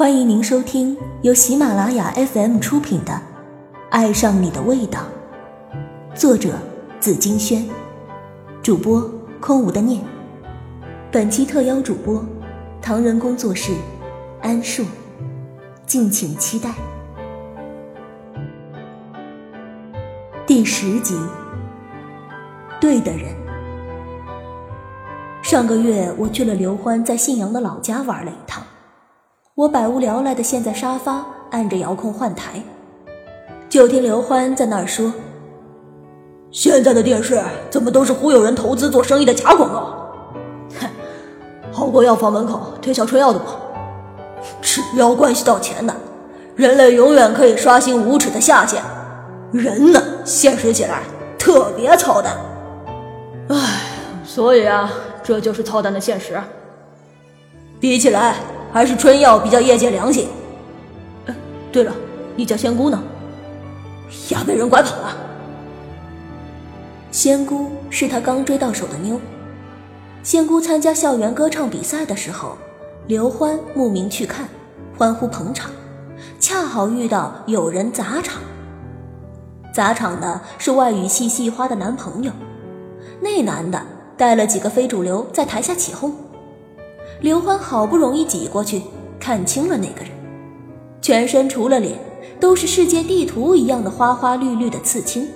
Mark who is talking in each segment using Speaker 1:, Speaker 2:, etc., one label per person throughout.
Speaker 1: 欢迎您收听由喜马拉雅 FM 出品的《爱上你的味道》，作者紫金轩，主播空无的念。本期特邀主播唐人工作室安树，敬请期待。第十集，对的人。上个月我去了刘欢在信阳的老家玩了一趟。我百无聊赖的陷在沙发，按着遥控换台，就听刘欢在那儿说：“
Speaker 2: 现在的电视怎么都是忽悠人投资做生意的假广告？哼，好过药房门口推销春药的吗？只要关系到钱的，人类永远可以刷新无耻的下限。人呢，现实起来特别操蛋。唉，所以啊，这就是操蛋的现实。比起来。”还是春药比较业界良心。对了，你家仙姑呢？呀，被人拐跑了。
Speaker 1: 仙姑是他刚追到手的妞。仙姑参加校园歌唱比赛的时候，刘欢慕名去看，欢呼捧场，恰好遇到有人砸场。砸场的是外语系系花的男朋友，那男的带了几个非主流在台下起哄。刘欢好不容易挤过去，看清了那个人，全身除了脸都是世界地图一样的花花绿绿的刺青。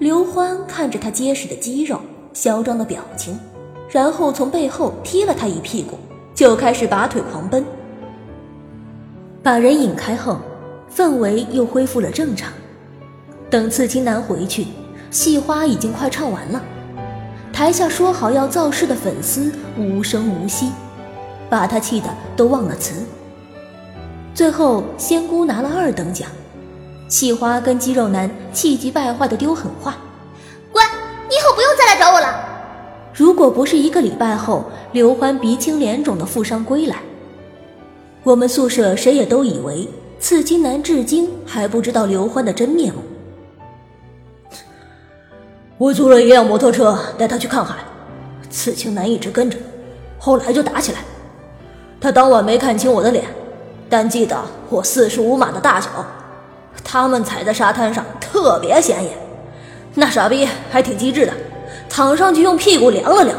Speaker 1: 刘欢看着他结实的肌肉、嚣张的表情，然后从背后踢了他一屁股，就开始拔腿狂奔。把人引开后，氛围又恢复了正常。等刺青男回去，戏花已经快唱完了。台下说好要造势的粉丝无声无息，把他气得都忘了词。最后，仙姑拿了二等奖，细花跟肌肉男气急败坏的丢狠话：“
Speaker 3: 滚！你以后不用再来找我了。”
Speaker 1: 如果不是一个礼拜后刘欢鼻青脸肿的负伤归来，我们宿舍谁也都以为刺青男至今还不知道刘欢的真面目。
Speaker 2: 我租了一辆摩托车带他去看海，刺青男一直跟着，后来就打起来。他当晚没看清我的脸，但记得我四十五码的大脚。他们踩在沙滩上特别显眼，那傻逼还挺机智的，躺上去用屁股量了量，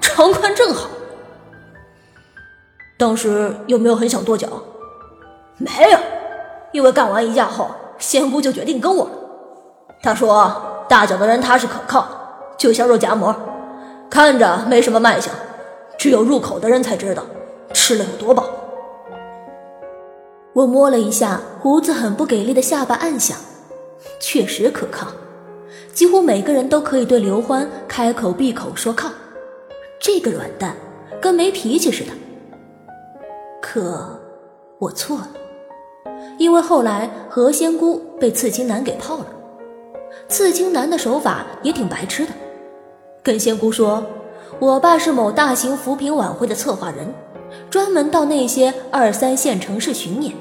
Speaker 2: 长宽正好。当时有没有很想跺脚？没有，因为干完一架后，仙姑就决定跟我了。他说。大脚的人踏实可靠，就像肉夹馍，看着没什么卖相，只有入口的人才知道吃了有多饱。
Speaker 1: 我摸了一下胡子很不给力的下巴，暗想，确实可靠，几乎每个人都可以对刘欢开口闭口说靠。这个软蛋跟没脾气似的。可我错了，因为后来何仙姑被刺青男给泡了。刺青男的手法也挺白痴的，跟仙姑说：“我爸是某大型扶贫晚会的策划人，专门到那些二三线城市巡演。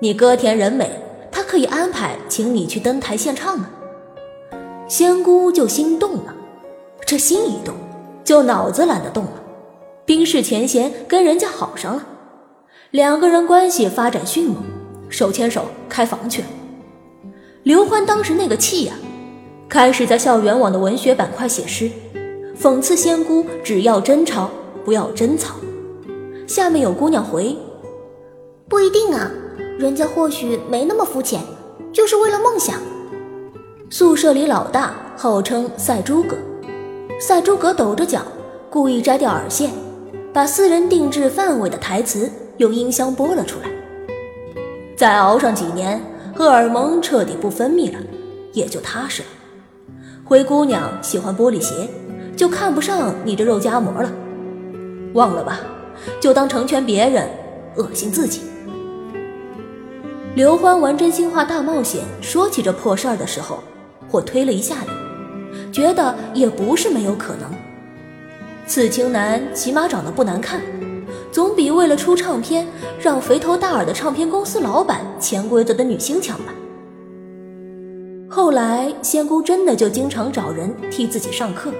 Speaker 1: 你歌甜人美，他可以安排请你去登台献唱啊。”仙姑就心动了，这心一动，就脑子懒得动了，冰释前嫌，跟人家好上了，两个人关系发展迅猛，手牵手开房去了。刘欢当时那个气呀，开始在校园网的文学板块写诗，讽刺仙姑只要真钞不要真草。下面有姑娘回：“
Speaker 3: 不一定啊，人家或许没那么肤浅，就是为了梦想。”
Speaker 1: 宿舍里老大号称赛诸葛，赛诸葛抖着脚，故意摘掉耳线，把私人定制范伟的台词用音箱播了出来。再熬上几年。荷尔蒙彻底不分泌了，也就踏实了。灰姑娘喜欢玻璃鞋，就看不上你这肉夹馍了。忘了吧，就当成全别人，恶心自己。刘欢玩真心话大冒险，说起这破事儿的时候，我推了一下脸，觉得也不是没有可能。刺青男起码长得不难看。总比为了出唱片让肥头大耳的唱片公司老板潜规则的女星强吧。后来仙姑真的就经常找人替自己上课，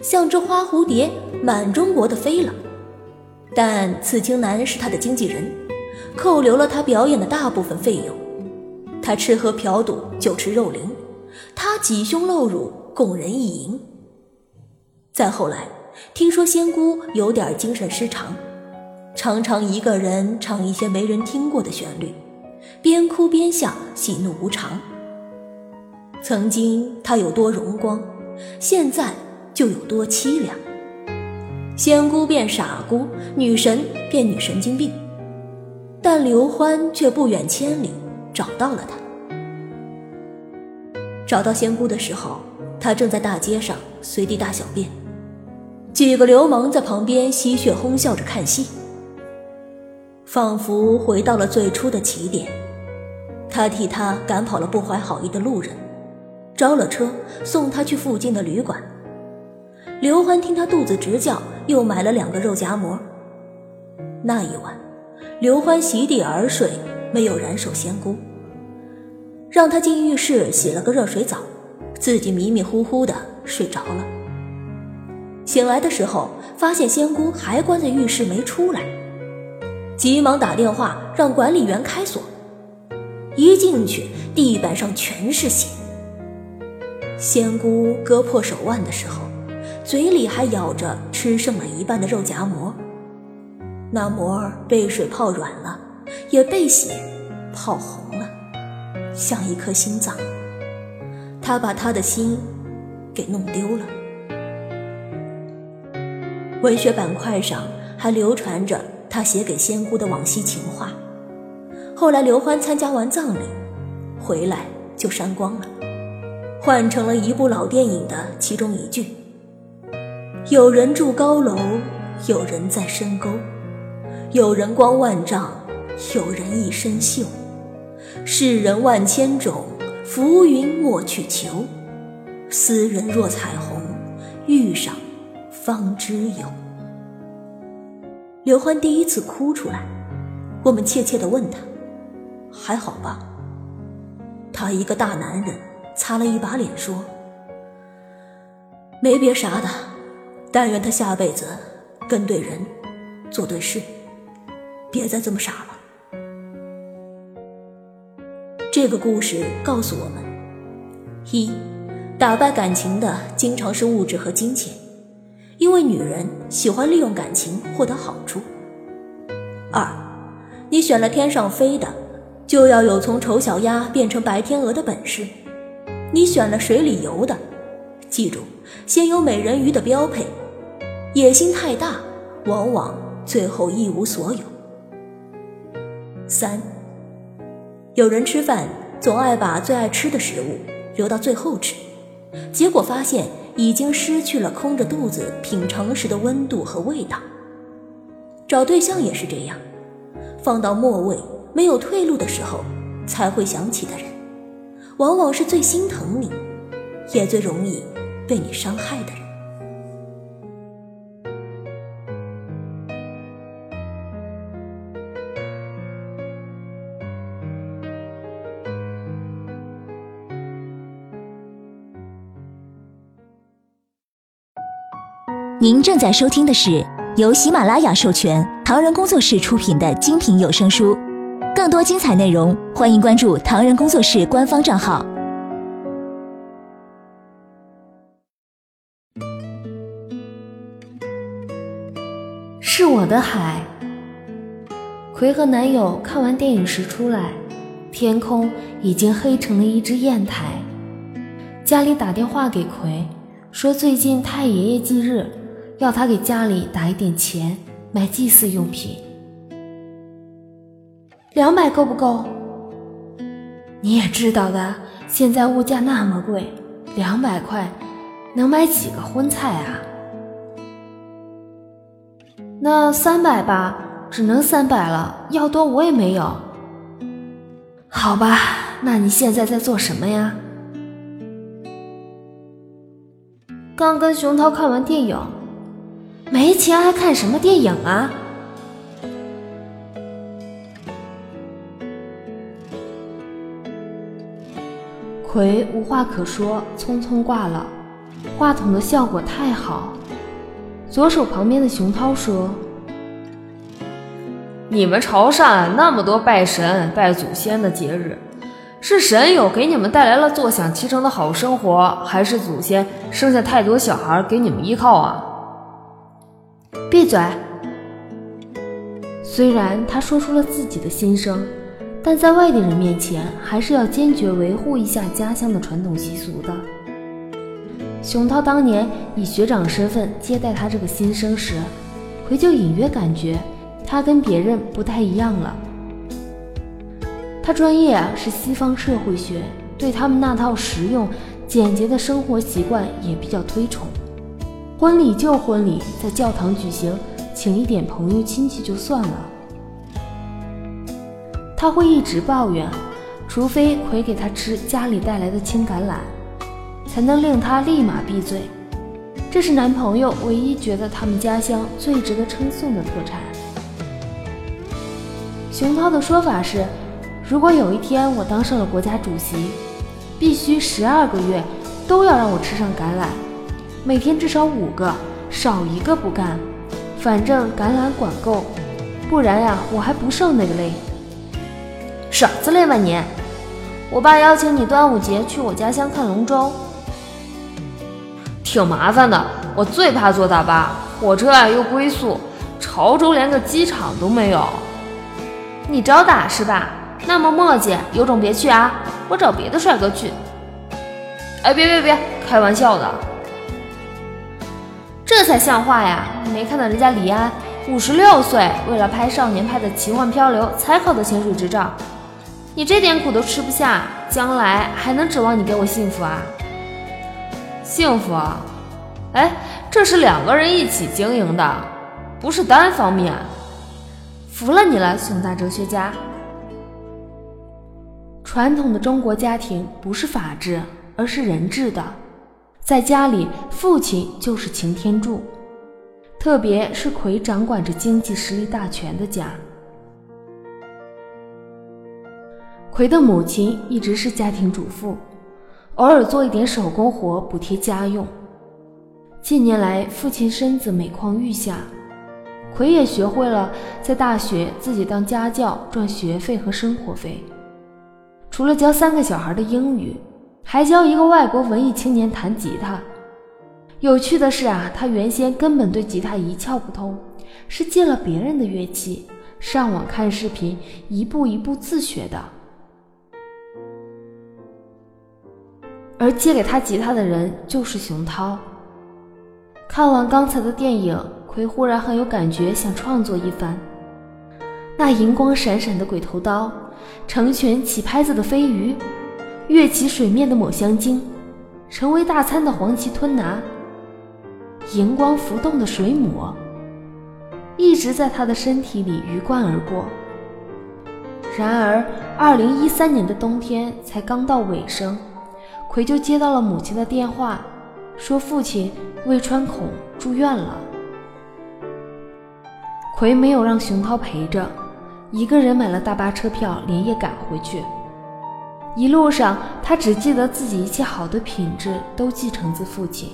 Speaker 1: 像只花蝴蝶满中国的飞了。但刺青男是他的经纪人，扣留了他表演的大部分费用。他吃喝嫖赌，酒池肉林，他挤胸露乳，供人意淫。再后来，听说仙姑有点精神失常，常常一个人唱一些没人听过的旋律，边哭边笑，喜怒无常。曾经他有多荣光，现在就有多凄凉。仙姑变傻姑，女神变女神经病，但刘欢却不远千里找到了她。找到仙姑的时候，她正在大街上随地大小便，几个流氓在旁边吸血哄笑着看戏，仿佛回到了最初的起点。他替她赶跑了不怀好意的路人。招了车，送他去附近的旅馆。刘欢听他肚子直叫，又买了两个肉夹馍。那一晚，刘欢席地而睡，没有燃手仙姑，让他进浴室洗了个热水澡，自己迷迷糊糊的睡着了。醒来的时候，发现仙姑还关在浴室没出来，急忙打电话让管理员开锁。一进去，地板上全是血。仙姑割破手腕的时候，嘴里还咬着吃剩了一半的肉夹馍。那馍被水泡软了，也被血泡红了，像一颗心脏。他把他的心给弄丢了。文学板块上还流传着他写给仙姑的往昔情话，后来刘欢参加完葬礼，回来就删光了。换成了一部老电影的其中一句：“有人住高楼，有人在深沟，有人光万丈，有人一身锈。世人万千种，浮云莫去求。斯人若彩虹，遇上方知有。”刘欢第一次哭出来，我们怯怯的问他：“还好吧？”他一个大男人。擦了一把脸，说：“没别啥的，但愿他下辈子跟对人，做对事，别再这么傻了。”这个故事告诉我们：一，打败感情的经常是物质和金钱，因为女人喜欢利用感情获得好处；二，你选了天上飞的，就要有从丑小鸭变成白天鹅的本事。你选了水里游的，记住，先有美人鱼的标配。野心太大，往往最后一无所有。三，有人吃饭总爱把最爱吃的食物留到最后吃，结果发现已经失去了空着肚子品尝时的温度和味道。找对象也是这样，放到末位没有退路的时候才会想起的人。往往是最心疼你，也最容易被你伤害的人。
Speaker 4: 您正在收听的是由喜马拉雅授权、唐人工作室出品的精品有声书。更多精彩内容，欢迎关注唐人工作室官方账号。
Speaker 5: 是我的海。葵和男友看完电影时出来，天空已经黑成了一只砚台。家里打电话给葵，说最近太爷爷忌日，要他给家里打一点钱买祭祀用品。两百够不够？你也知道的，现在物价那么贵，两百块能买几个荤菜啊？那三百吧，只能三百了，要多我也没有。好吧，那你现在在做什么呀？刚跟熊涛看完电影，没钱还看什么电影啊？葵无话可说，匆匆挂了。话筒的效果太好。左手旁边的熊涛说：“你们潮汕那么多拜神拜祖先的节日，是神有给你们带来了坐享其成的好生活，还是祖先生下太多小孩给你们依靠啊？闭嘴！虽然他说出了自己的心声，但在外地人面前，还是要坚决维护一下家乡的传统习俗的。熊涛当年以学长身份接待他这个新生时，奎就隐约感觉。他跟别人不太一样了。他专业是西方社会学，对他们那套实用、简洁的生活习惯也比较推崇。婚礼就婚礼，在教堂举行，请一点朋友亲戚就算了。他会一直抱怨，除非葵给他吃家里带来的青橄榄，才能令他立马闭嘴。这是男朋友唯一觉得他们家乡最值得称颂的特产。熊涛的说法是：如果有一天我当上了国家主席，必须十二个月都要让我吃上橄榄，每天至少五个，少一个不干。反正橄榄管够，不然呀，我还不受那个累。
Speaker 3: 傻子嘞吧你！我爸邀请你端午节去我家乡看龙舟，
Speaker 5: 挺麻烦的。我最怕坐大巴，火车啊又龟速，潮州连个机场都没有。
Speaker 3: 你找打是吧？那么磨叽，有种别去啊！我找别的帅哥去。
Speaker 5: 哎，别别别，开玩笑的，
Speaker 3: 这才像话呀！你没看到人家李安五十六岁，为了拍少年派的奇幻漂流才考的潜水执照，你这点苦都吃不下，将来还能指望你给我幸福啊？
Speaker 5: 幸福？哎，这是两个人一起经营的，不是单方面。
Speaker 3: 服了你了，熊大哲学家。
Speaker 5: 传统的中国家庭不是法治，而是人治的。在家里，父亲就是擎天柱，特别是魁掌管着经济实力大权的家。魁的母亲一直是家庭主妇，偶尔做一点手工活补贴家用。近年来，父亲身子每况愈下。奎也学会了在大学自己当家教赚学费和生活费，除了教三个小孩的英语，还教一个外国文艺青年弹吉他。有趣的是啊，他原先根本对吉他一窍不通，是借了别人的乐器，上网看视频，一步一步自学的。而借给他吉他的人就是熊涛。看完刚才的电影。葵忽然很有感觉，想创作一番。那银光闪闪的鬼头刀，成群起拍子的飞鱼，跃起水面的抹香鲸，成为大餐的黄鳍吞拿，荧光浮动的水母，一直在他的身体里鱼贯而过。然而，二零一三年的冬天才刚到尾声，葵就接到了母亲的电话，说父亲胃穿孔住院了。奎没有让熊涛陪着，一个人买了大巴车票，连夜赶回去。一路上，他只记得自己一切好的品质都继承自父亲。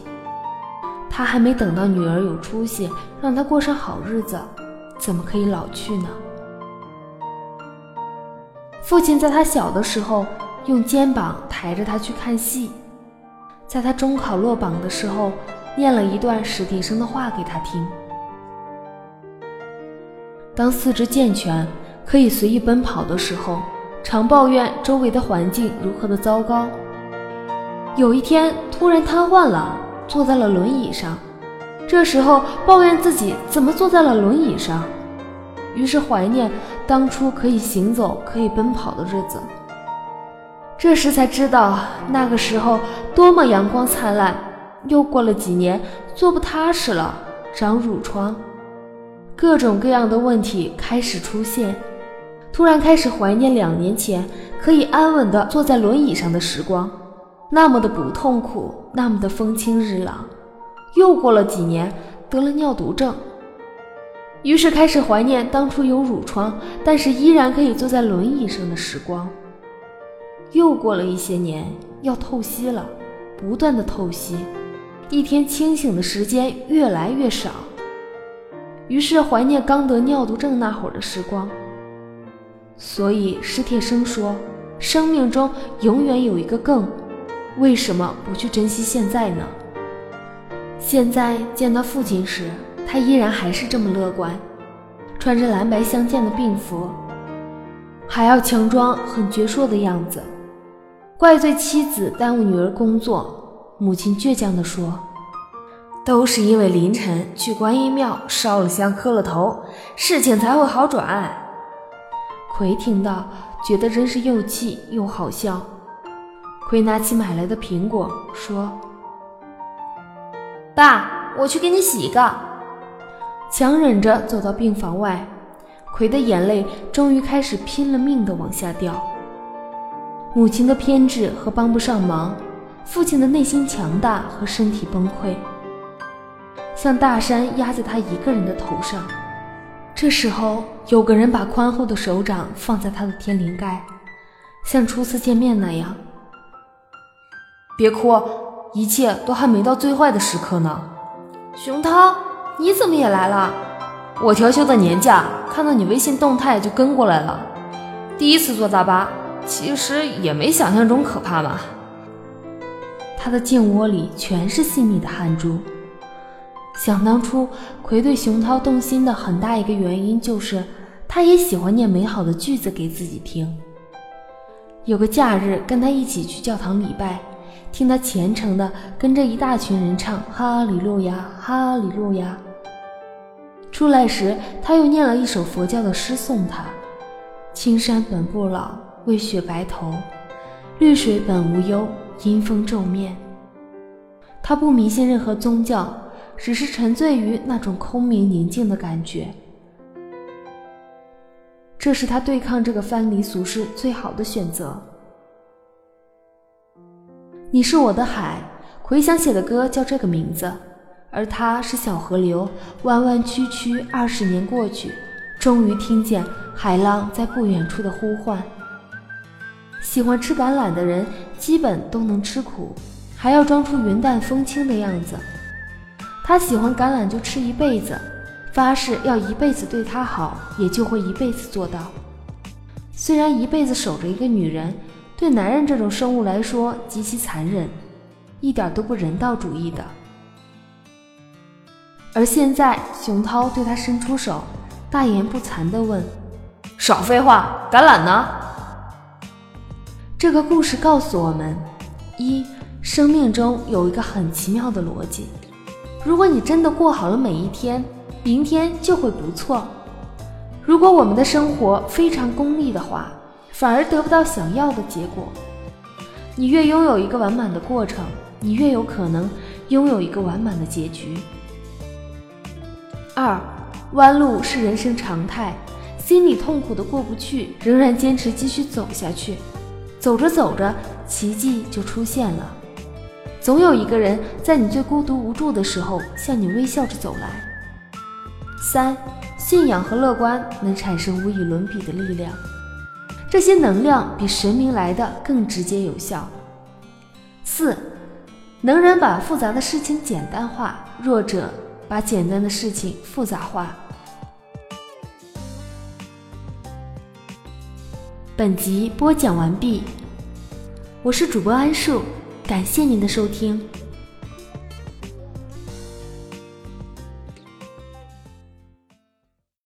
Speaker 5: 他还没等到女儿有出息，让他过上好日子，怎么可以老去呢？父亲在他小的时候，用肩膀抬着他去看戏，在他中考落榜的时候，念了一段史蒂生的话给他听。当四肢健全，可以随意奔跑的时候，常抱怨周围的环境如何的糟糕。有一天突然瘫痪了，坐在了轮椅上，这时候抱怨自己怎么坐在了轮椅上，于是怀念当初可以行走、可以奔跑的日子。这时才知道那个时候多么阳光灿烂。又过了几年，坐不踏实了，长褥疮。各种各样的问题开始出现，突然开始怀念两年前可以安稳地坐在轮椅上的时光，那么的不痛苦，那么的风清日朗。又过了几年，得了尿毒症，于是开始怀念当初有褥疮，但是依然可以坐在轮椅上的时光。又过了一些年，要透析了，不断的透析，一天清醒的时间越来越少。于是怀念刚得尿毒症那会儿的时光。所以史铁生说：“生命中永远有一个更，为什么不去珍惜现在呢？”现在见到父亲时，他依然还是这么乐观，穿着蓝白相间的病服，还要强装很矍铄的样子，怪罪妻子耽误女儿工作。母亲倔强地说：“都是因为凌晨去观音庙烧了香磕了头，事情才会好转。”葵听到，觉得真是又气又好笑。葵拿起买来的苹果说。
Speaker 6: 爸，我去给你洗一个。
Speaker 5: 强忍着走到病房外，葵的眼泪终于开始拼了命的往下掉。母亲的偏执和帮不上忙，父亲的内心强大和身体崩溃，像大山压在他一个人的头上。这时候，有个人把宽厚的手掌放在他的天灵盖，像初次见面那样。
Speaker 6: 别哭。一切都还没到最坏的时刻呢。熊涛，你怎么也来了？我调休的年假，看到你微信动态就跟过来了。第一次坐大巴，其实也没想象中可怕嘛。
Speaker 5: 他的颈窝里全是细密的汗珠。想当初，葵对熊涛动心的很大一个原因就是，他也喜欢念美好的句子给自己听。有个假日，跟他一起去教堂礼拜。听他虔诚地跟着一大群人唱哈利路亚，哈利路亚。出来时，他又念了一首佛教的诗送他：青山本不老，为雪白头；绿水本无忧，因风皱面。他不迷信任何宗教，只是沉醉于那种空明宁静的感觉。这是他对抗这个藩篱俗世最好的选择。你是我的海，回想写的歌叫这个名字，而它是小河流，弯弯曲曲，二十年过去，终于听见海浪在不远处的呼唤。喜欢吃橄榄的人基本都能吃苦，还要装出云淡风轻的样子。他喜欢橄榄就吃一辈子，发誓要一辈子对他好，也就会一辈子做到。虽然一辈子守着一个女人。对男人这种生物来说极其残忍，一点都不人道主义的。而现在，熊涛对他伸出手，大言不惭地问：“
Speaker 6: 少废话，橄榄呢？”
Speaker 5: 这个故事告诉我们：一，生命中有一个很奇妙的逻辑，如果你真的过好了每一天，明天就会不错。如果我们的生活非常功利的话，反而得不到想要的结果。你越拥有一个完满的过程，你越有可能拥有一个完满的结局。二，弯路是人生常态，心里痛苦的过不去，仍然坚持继续走下去。走着走着，奇迹就出现了。总有一个人在你最孤独无助的时候，向你微笑着走来。三，信仰和乐观能产生无与伦比的力量。这些能量比神明来的更直接有效。四，能人把复杂的事情简单化，弱者把简单的事情复杂化。本集播讲完毕，我是主播安树，感谢您的收听。